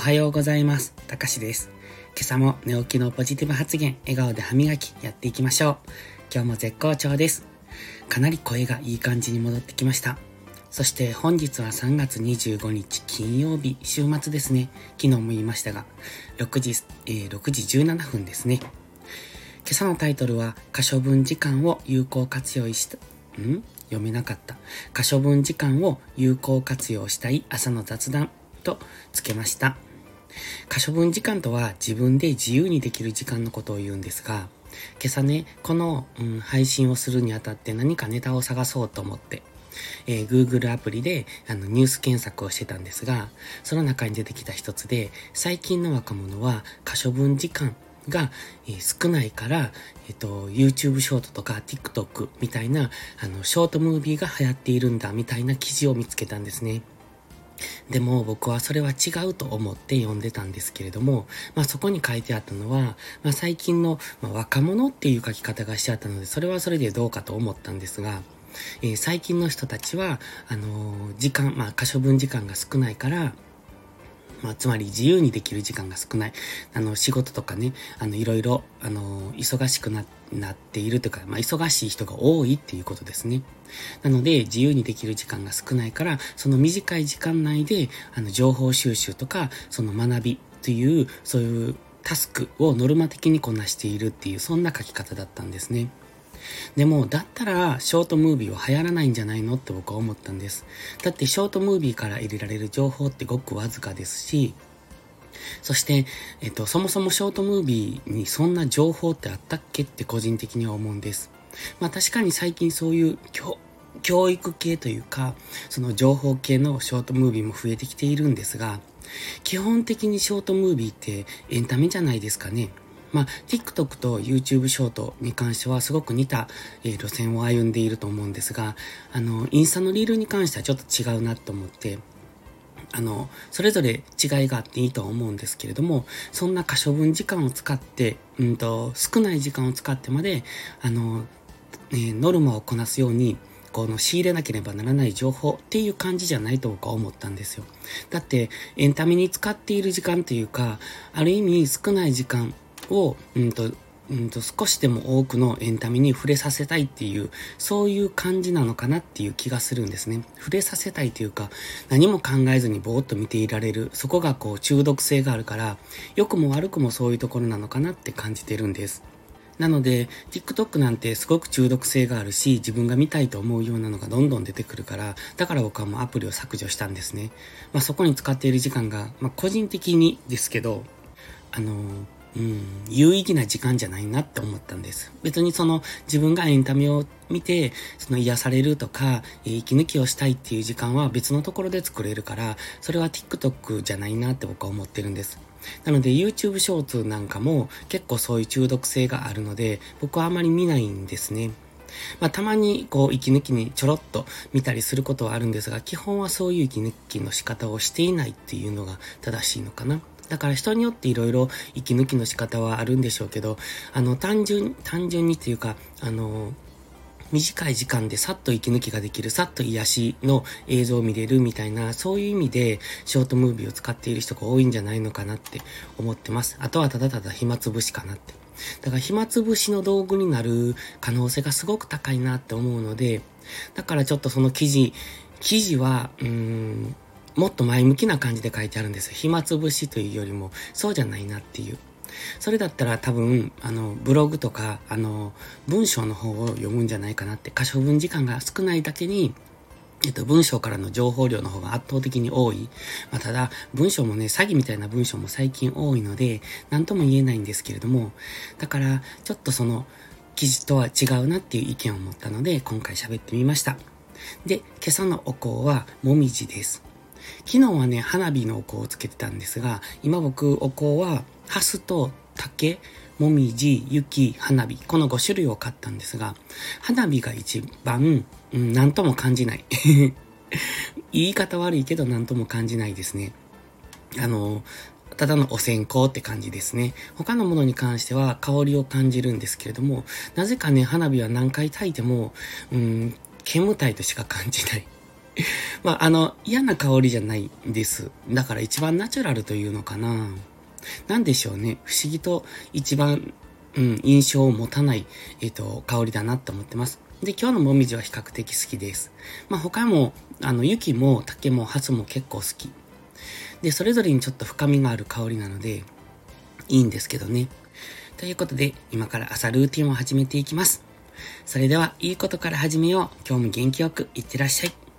おはようございます。たかしです。今朝も寝起きのポジティブ発言、笑顔で歯磨きやっていきましょう。今日も絶好調です。かなり声がいい感じに戻ってきました。そして本日は3月25日金曜日、週末ですね。昨日も言いましたが、6時、えー、6時17分ですね。今朝のタイトルは、可処分時間を有効活用した、ん？読めなかった。可処分時間を有効活用したい朝の雑談とつけました。可処分時間とは自分で自由にできる時間のことを言うんですが、今朝ね、この、うん、配信をするにあたって何かネタを探そうと思って、えー、Google アプリであのニュース検索をしてたんですが、その中に出てきた一つで、最近の若者は可処分時間が、えー、少ないから、えっ、ー、と、YouTube ショートとか TikTok みたいな、あの、ショートムービーが流行っているんだみたいな記事を見つけたんですね。でも僕はそれは違うと思って読んでたんですけれども、まあそこに書いてあったのは、まあ最近の、ま、若者っていう書き方がしちゃったので、それはそれでどうかと思ったんですが、えー、最近の人たちは、あのー、時間、まあ可処分時間が少ないから、まあ、つまり自由にできる時間が少ない。あの、仕事とかね、あの、いろいろ、あの、忙しくな、っているというか、まあ、忙しい人が多いっていうことですね。なので、自由にできる時間が少ないから、その短い時間内で、あの、情報収集とか、その学びという、そういうタスクをノルマ的にこなしているっていう、そんな書き方だったんですね。でも、だったら、ショートムービーは流行らないんじゃないのって僕は思ったんです。だって、ショートムービーから入れられる情報ってごくわずかですし、そして、えっと、そもそもショートムービーにそんな情報ってあったっけって個人的には思うんです。まあ確かに最近そういう教教育系というか、その情報系のショートムービーも増えてきているんですが、基本的にショートムービーってエンタメじゃないですかね。まあ、TikTok と YouTube ショートに関してはすごく似た、えー、路線を歩んでいると思うんですが、あの、インスタのリールに関してはちょっと違うなと思って、あの、それぞれ違いがあっていいとは思うんですけれども、そんな可処分時間を使って、うんと、少ない時間を使ってまで、あの、ね、ノルマをこなすように、この仕入れなければならない情報っていう感じじゃないと僕は思ったんですよ。だって、エンタメに使っている時間というか、ある意味少ない時間を、うんと、うんと少しでも多くのエンタメに触れさせたいっていう、そういう感じなのかなっていう気がするんですね。触れさせたいというか、何も考えずにぼーっと見ていられる、そこがこう中毒性があるから、良くも悪くもそういうところなのかなって感じてるんです。なので、TikTok なんてすごく中毒性があるし、自分が見たいと思うようなのがどんどん出てくるから、だから僕はもうアプリを削除したんですね。まあそこに使っている時間が、まあ個人的にですけど、あのーうん、有意義な時間じゃないなって思ったんです。別にその自分がエンタメを見て、その癒されるとか、息抜きをしたいっていう時間は別のところで作れるから、それは TikTok じゃないなって僕は思ってるんです。なので YouTube ショーツなんかも結構そういう中毒性があるので、僕はあまり見ないんですね。まあ、たまにこう息抜きにちょろっと見たりすることはあるんですが、基本はそういう息抜きの仕方をしていないっていうのが正しいのかな。だから人によっていろいろ息抜きの仕方はあるんでしょうけど、あの、単純、単純にっていうか、あの、短い時間でさっと息抜きができる、さっと癒しの映像を見れるみたいな、そういう意味でショートムービーを使っている人が多いんじゃないのかなって思ってます。あとはただただ暇つぶしかなって。だから暇つぶしの道具になる可能性がすごく高いなって思うので、だからちょっとその記事、記事は、うーん、もっと前向きな感じで書いてあるんです。暇つぶしというよりも、そうじゃないなっていう。それだったら多分、あの、ブログとか、あの、文章の方を読むんじゃないかなって、可処分時間が少ないだけに、えっと、文章からの情報量の方が圧倒的に多い。まあ、ただ、文章もね、詐欺みたいな文章も最近多いので、何とも言えないんですけれども、だから、ちょっとその、記事とは違うなっていう意見を持ったので、今回喋ってみました。で、今朝のお香は、もみじです。昨日はね、花火のお香をつけてたんですが、今僕、お香は、ハスと竹、もみじ、雪、花火、この5種類を買ったんですが、花火が一番、うん、なんとも感じない。言い方悪いけどなんとも感じないですね。あの、ただのお線香って感じですね。他のものに関しては香りを感じるんですけれども、なぜかね、花火は何回焚いても、うん、煙たいとしか感じない。まあ、あの、嫌な香りじゃないんです。だから一番ナチュラルというのかな。なんでしょうね。不思議と一番、うん、印象を持たない、えっ、ー、と、香りだなって思ってます。で、今日のもみじは比較的好きです。まあ、他も、あの、雪も竹もハスも結構好き。で、それぞれにちょっと深みがある香りなので、いいんですけどね。ということで、今から朝ルーティンを始めていきます。それでは、いいことから始めよう。今日も元気よくいってらっしゃい。